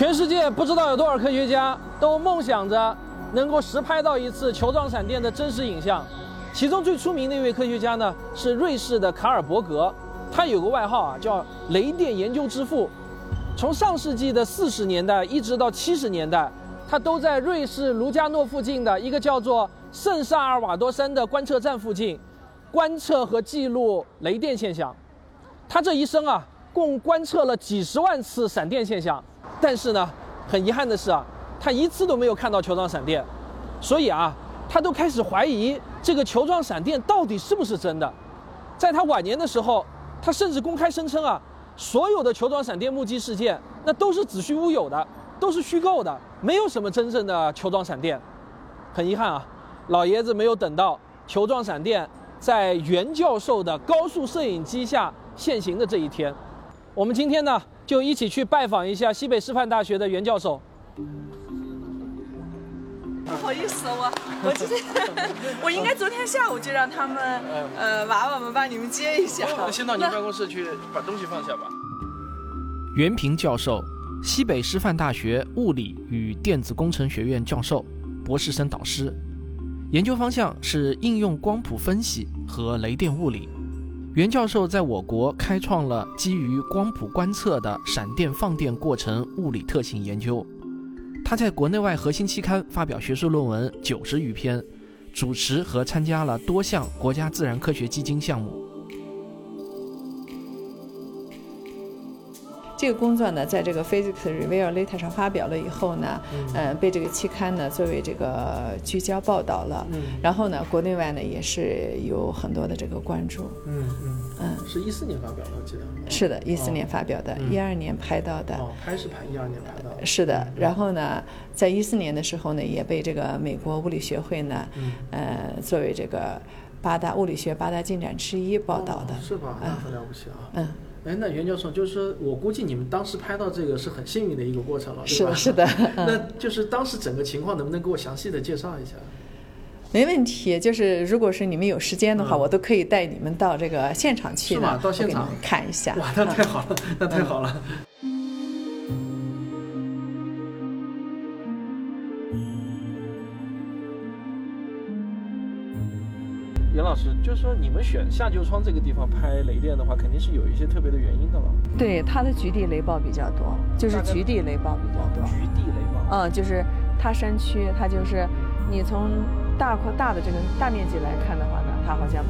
全世界不知道有多少科学家都梦想着能够实拍到一次球状闪电的真实影像。其中最出名的一位科学家呢，是瑞士的卡尔伯格，他有个外号啊，叫“雷电研究之父”。从上世纪的四十年代一直到七十年代，他都在瑞士卢加诺附近的一个叫做圣萨尔瓦多山的观测站附近，观测和记录雷电现象。他这一生啊，共观测了几十万次闪电现象，但是呢，很遗憾的是啊，他一次都没有看到球状闪电，所以啊，他都开始怀疑这个球状闪电到底是不是真的。在他晚年的时候，他甚至公开声称啊，所有的球状闪电目击事件那都是子虚乌有的，都是虚构的，没有什么真正的球状闪电。很遗憾啊，老爷子没有等到球状闪电在袁教授的高速摄影机下。现行的这一天，我们今天呢就一起去拜访一下西北师范大学的袁教授。不好意思，我 我今天 我应该昨天下午就让他们呃娃娃们帮你们接一下。那先到您办公室去把东西放下吧。袁平教授，西北师范大学物理与电子工程学院教授，博士生导师，研究方向是应用光谱分析和雷电物理。袁教授在我国开创了基于光谱观测的闪电放电过程物理特性研究。他在国内外核心期刊发表学术论文九十余篇，主持和参加了多项国家自然科学基金项目。这个工作呢，在这个 Physics Review Later 上发表了以后呢，嗯，被这个期刊呢作为这个聚焦报道了。嗯。然后呢，国内外呢也是有很多的这个关注。嗯嗯嗯。是一四年发表的，我记得。是的，一四年发表的，一二年拍到的。哦，拍是拍一二年拍到的。是的，然后呢，在一四年的时候呢，也被这个美国物理学会呢，呃，作为这个八大物理学八大进展之一报道的。是吧？嗯，很了不起啊。嗯。哎，那袁教授，就是说我估计你们当时拍到这个是很幸运的一个过程了，是吧？是的，那就是当时整个情况能不能给我详细的介绍一下？没问题，就是如果是你们有时间的话，我都可以带你们到这个现场去的，到现场看一下。哇，那太好了，那太好了。袁老师，就是说你们选下旧窗这个地方拍雷电的话，肯定是有一些特别的原因的了。对，它的局地雷暴比较多，就是局地雷暴比较多。局地雷暴。嗯，就是它山区，它就是你从大块大的这个大面积来看的话呢，它好像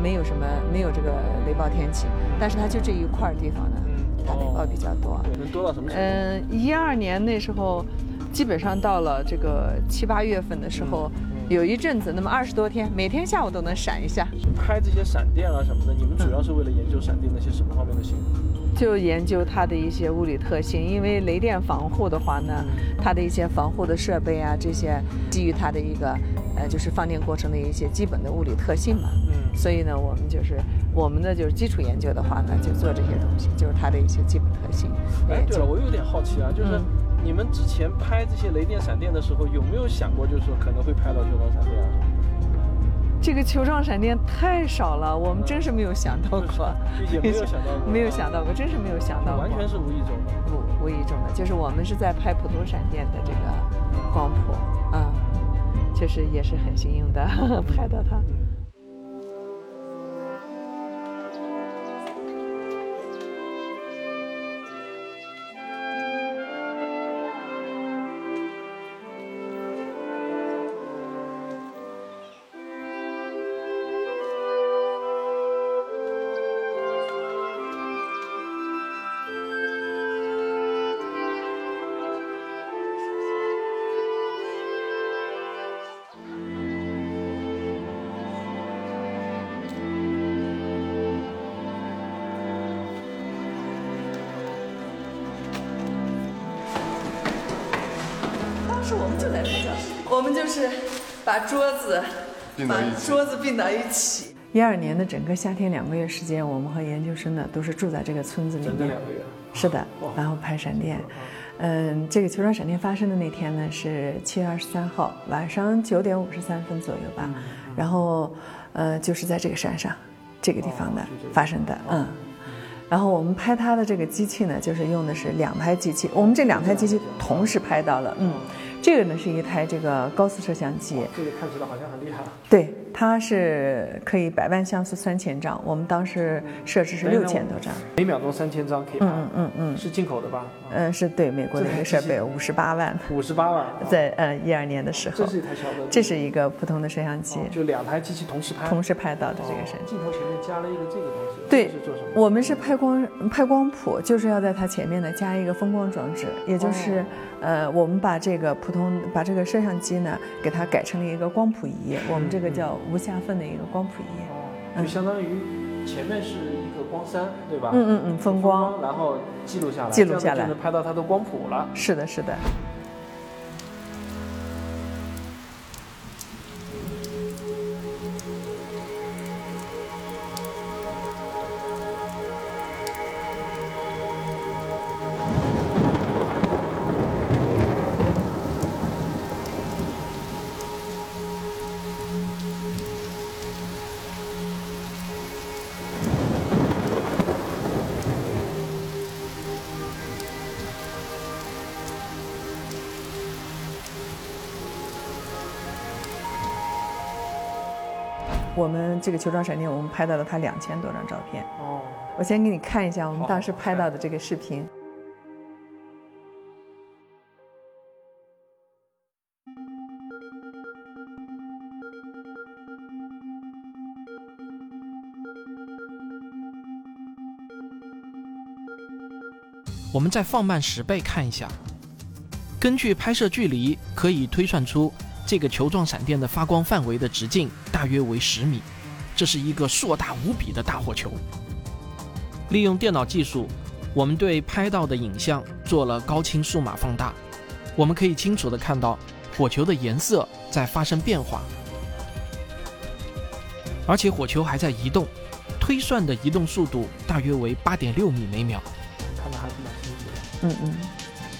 没有什么没有这个雷暴天气，但是它就这一块地方呢，它雷暴比较多。能多到什么程度？嗯，一二年那时候，基本上到了这个七八月份的时候。有一阵子，那么二十多天，每天下午都能闪一下。拍这些闪电啊什么的，你们主要是为了研究闪电的一些什么方面的性能？就研究它的一些物理特性。因为雷电防护的话呢，它的一些防护的设备啊，这些基于它的一个，呃，就是放电过程的一些基本的物理特性嘛。嗯。所以呢，我们就是我们的就是基础研究的话呢，就做这些东西，就是它的一些基本特性。哎，对了，我有点好奇啊，就是。你们之前拍这些雷电、闪电的时候，有没有想过，就是说可能会拍到球状闪电啊？这个球状闪电太少了，我们真是没有想到过，也没有想到过，没有想到过，真是没有想到过，完全是无意中的，无无意中的，就是我们是在拍普通闪电的这个光谱，嗯，确实也是很幸运的 拍到它。我们就是把桌子把桌子并到一起。一二年的整个夏天两个月时间，我们和研究生呢都是住在这个村子里面。两个月。是的，然后拍闪电。嗯，这个球状闪电发生的那天呢是七月二十三号晚上九点五十三分左右吧。然后，呃，就是在这个山上，这个地方的发生的。嗯。然后我们拍它的这个机器呢，就是用的是两台机器，我们这两台机器同时拍到了，嗯。这个呢是一台这个高速摄像机，这个看起来好像很厉害。对，它是可以百万像素三千张，我们当时设置是六千多张，每秒钟三千张可以拍。嗯嗯嗯，是进口的吧？嗯，是对美国的一个设备，五十八万。五十八万，在呃一二年的时候。这是一台小的。这是一个普通的摄像机，就两台机器同时拍。同时拍到的这个是。镜头前面加了一个这个东西。对，我们是拍光拍光谱，就是要在它前面呢加一个风光装置，也就是，呃，我们把这个普通把这个摄像机呢，给它改成了一个光谱仪，我们这个叫无下分的一个光谱仪，就相当于前面是一个光栅，对吧？嗯嗯嗯，风光，然后记录下来，记录下来就能拍到它的光谱了。是的，是的。我们这个球状闪电，我们拍到了它两千多张照片。哦，我先给你看一下我们当时拍到的这个视频。我们再放慢十倍看一下，根据拍摄距离可以推算出。这个球状闪电的发光范围的直径大约为十米，这是一个硕大无比的大火球。利用电脑技术，我们对拍到的影像做了高清数码放大，我们可以清楚地看到火球的颜色在发生变化，而且火球还在移动，推算的移动速度大约为八点六米每秒。看的还是蛮清楚的。嗯嗯，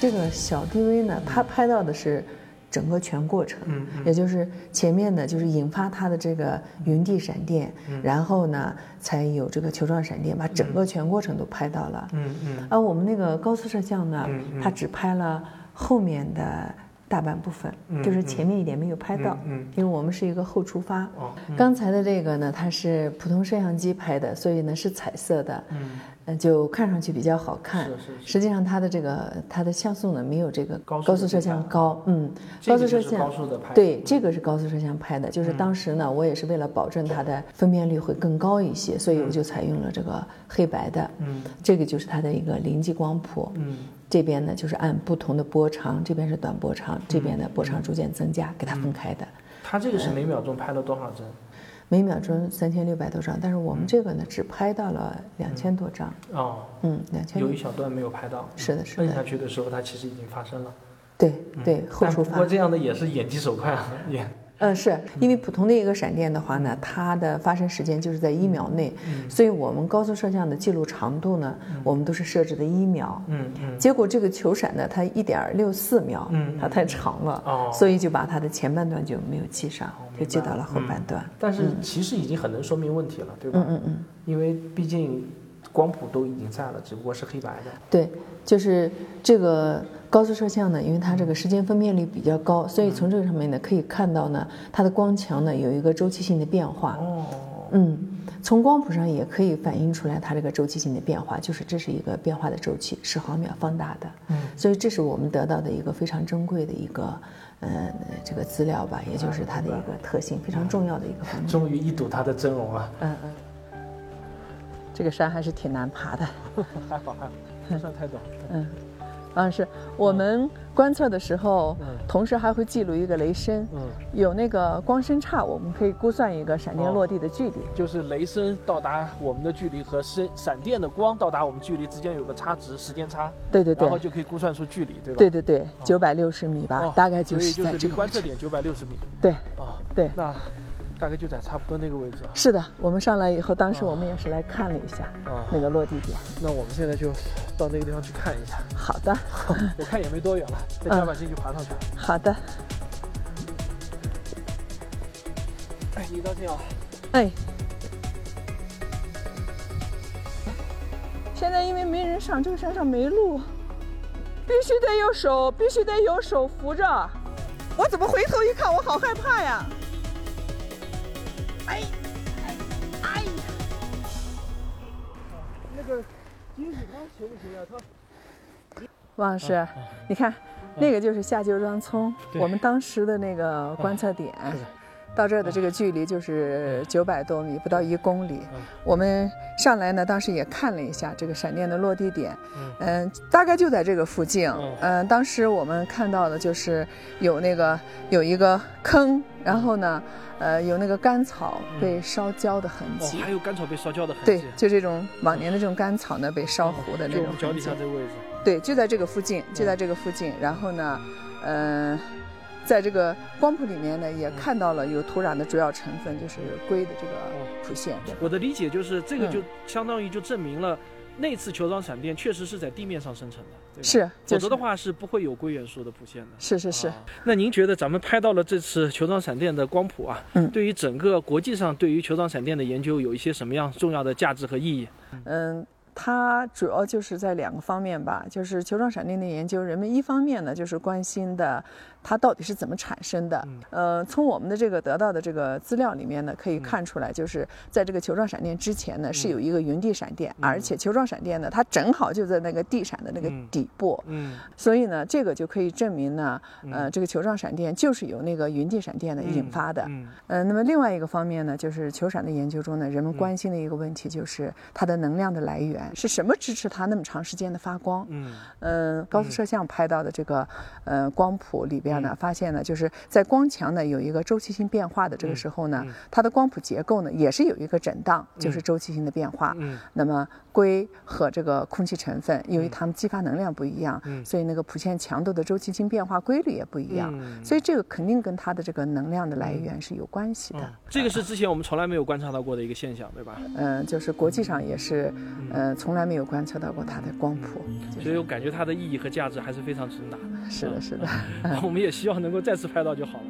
这个小 DV 呢，它拍到的是。整个全过程，嗯，也就是前面呢，就是引发它的这个云地闪电，然后呢，才有这个球状闪电，把整个全过程都拍到了，嗯嗯。而我们那个高速摄像呢，它只拍了后面的大半部分，就是前面一点没有拍到，嗯，因为我们是一个后出发。哦，刚才的这个呢，它是普通摄像机拍的，所以呢是彩色的，嗯。嗯，就看上去比较好看。是是。实际上，它的这个它的像素呢，没有这个高速摄像高。嗯，高速摄像。高速的拍。对，这个是高速摄像拍的。就是当时呢，我也是为了保证它的分辨率会更高一些，所以我就采用了这个黑白的。嗯。这个就是它的一个临近光谱。嗯。这边呢，就是按不同的波长，这边是短波长，这边的波长逐渐增加，给它分开的。它这个是每秒钟拍了多少帧？每秒钟三千六百多张，但是我们这个呢，只拍到了两千多张。哦，嗯，两千。有一小段没有拍到。是的，是的。摁下去的时候，它其实已经发生了。对对，后出发。不过这样的也是眼疾手快啊，也。嗯，是因为普通的一个闪电的话呢，它的发生时间就是在一秒内，所以我们高速摄像的记录长度呢，我们都是设置的一秒。嗯嗯。结果这个球闪呢，它一点六四秒，嗯，它太长了，哦，所以就把它的前半段就没有记上，就记到了后半段。但是其实已经很能说明问题了，对吧？嗯嗯嗯。因为毕竟光谱都已经在了，只不过是黑白的。对，就是这个。高速摄像呢，因为它这个时间分辨率比较高，所以从这个上面呢可以看到呢，它的光强呢有一个周期性的变化。哦。嗯，从光谱上也可以反映出来它这个周期性的变化，就是这是一个变化的周期，十毫秒放大的。嗯。所以这是我们得到的一个非常珍贵的一个，呃，这个资料吧，也就是它的一个特性，非常重要的一个方面。终于一睹它的真容了。嗯嗯。这个山还是挺难爬的。还 好还好，不算太陡。嗯。啊，是我们观测的时候，同时还会记录一个雷声，嗯，有那个光声差，我们可以估算一个闪电落地的距离，就是雷声到达我们的距离和闪闪电的光到达我们距离之间有个差值，时间差，对对对，然后就可以估算出距离，对吧？对对对，九百六十米吧，大概就是在这个观测点九百六十米，对，啊，对，那。大概就在差不多那个位置。是的，我们上来以后，当时我们也是来看了一下那个落地点。那我们现在就到那个地方去看一下。好的，我看也没多远了，再加把劲就爬上去。好的。哎，你当心啊！哎。现在因为没人上这个山上没路，必须得有手，必须得有手扶着。我怎么回头一看，我好害怕呀！王老师，你看，那个就是下旧庄村，我们当时的那个观测点。到这儿的这个距离就是九百多米，不到一公里。我们上来呢，当时也看了一下这个闪电的落地点，嗯，大概就在这个附近。嗯，当时我们看到的就是有那个有一个坑，然后呢，呃，有那个干草被烧焦的痕迹。哦，还有干草被烧焦的痕迹。对，就这种往年的这种干草呢，被烧糊的那种。脚底下这个位置。对，就在这个附近，就在这个附近。然后呢，嗯。在这个光谱里面呢，也看到了有土壤的主要成分就是硅的这个谱线。我的理解就是，这个就相当于就证明了那次球状闪电确实是在地面上生成的，是，否则的话是不会有硅元素的谱线的。是是是。那您觉得咱们拍到了这次球状闪电的光谱啊，嗯，对于整个国际上对于球状闪电的研究有一些什么样重要的价值和意义？嗯。它主要就是在两个方面吧，就是球状闪电的研究，人们一方面呢就是关心的它到底是怎么产生的。呃，从我们的这个得到的这个资料里面呢，可以看出来，就是在这个球状闪电之前呢，是有一个云地闪电，而且球状闪电呢，它正好就在那个地闪的那个底部。嗯。所以呢，这个就可以证明呢，呃，这个球状闪电就是由那个云地闪电呢引发的。嗯。呃，那么另外一个方面呢，就是球闪的研究中呢，人们关心的一个问题就是它的能量的来源。是什么支持它那么长时间的发光？嗯。呃，高速摄像拍到的这个呃光谱里边呢，发现呢就是在光强呢有一个周期性变化的这个时候呢，它的光谱结构呢也是有一个震荡，就是周期性的变化。嗯，那么硅和这个空气成分，因为它们激发能量不一样，所以那个谱线强度的周期性变化规律也不一样。所以这个肯定跟它的这个能量的来源是有关系的。这个是之前我们从来没有观察到过的一个现象，对吧？嗯，就是国际上也是，呃。从来没有观测到过它的光谱，所以我感觉它的意义和价值还是非常重大。是的，是的，我们也希望能够再次拍到就好了。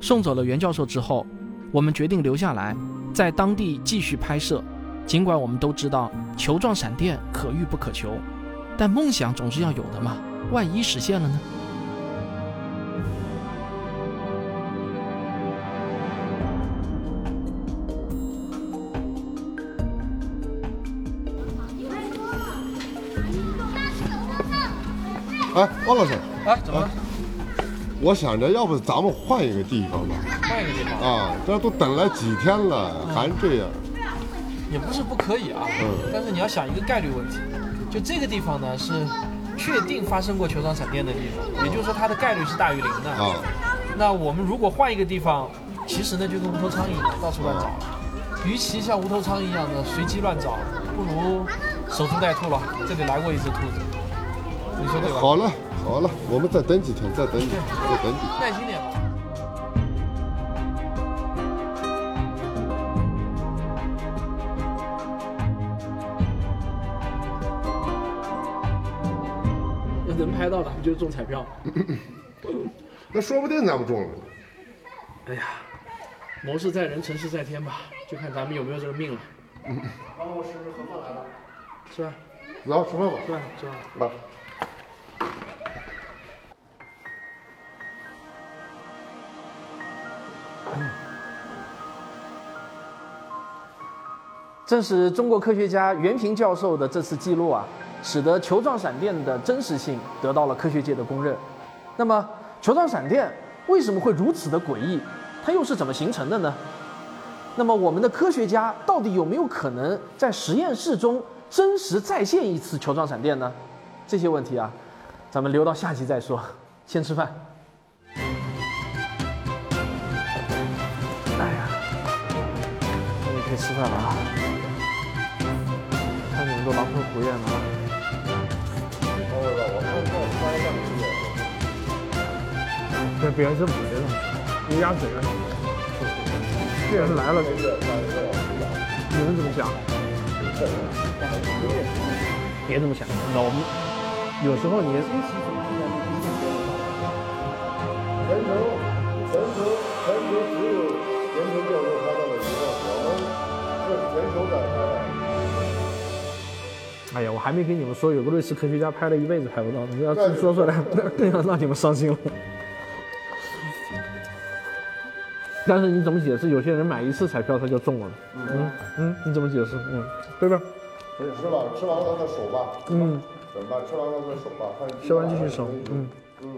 送走了袁教授之后，我们决定留下来，在当地继续拍摄。尽管我们都知道球状闪电可遇不可求，但梦想总是要有的嘛，万一实现了呢？哎，汪老师，哎，怎么？我想着，要不咱们换一个地方吧？换一个地方啊！这都等了几天了，还这样。也不是不可以啊，嗯。但是你要想一个概率问题，就这个地方呢是确定发生过球状闪电的地方，也就是说它的概率是大于零的啊。那我们如果换一个地方，其实呢就跟无头苍蝇一样，到处乱找。与其像无头苍蝇一样的随机乱找，不如守株待兔了。这里来过一只兔子。你说对吧？好了好了，我们再等几天，再等几天，再等几天，耐心点吧。那能拍到的，就中彩票。那说不定咱们中了。哎呀，谋事在人，成事在天吧，就看咱们有没有这个命了。然后是何凤来了，是吧？来吃饭吧，是吧？吃饭。来。正是中国科学家袁平教授的这次记录啊，使得球状闪电的真实性得到了科学界的公认。那么，球状闪电为什么会如此的诡异？它又是怎么形成的呢？那么，我们的科学家到底有没有可能在实验室中真实再现一次球状闪电呢？这些问题啊，咱们留到下集再说。先吃饭。哎呀，终于可以吃饭了啊！看你们都狼吞虎咽的啊！对，别人是不这种，有压嘴啊！别人来了，你们怎么想？别这么想，那我们有时候你。全球，全球，全球只有全球教授看到了一个，我们是全球展开的。哎呀，我还没跟你们说，有个瑞士科学家拍了一辈子拍不到，你要是说出来，那更要让你们伤心了。但是你怎么解释？有些人买一次彩票他就中了，嗯嗯，你怎么解释？嗯，对吧？吃吧，吃完了再数吧。嗯，怎么办？吃完了再数吧。看吃完继续数。嗯嗯。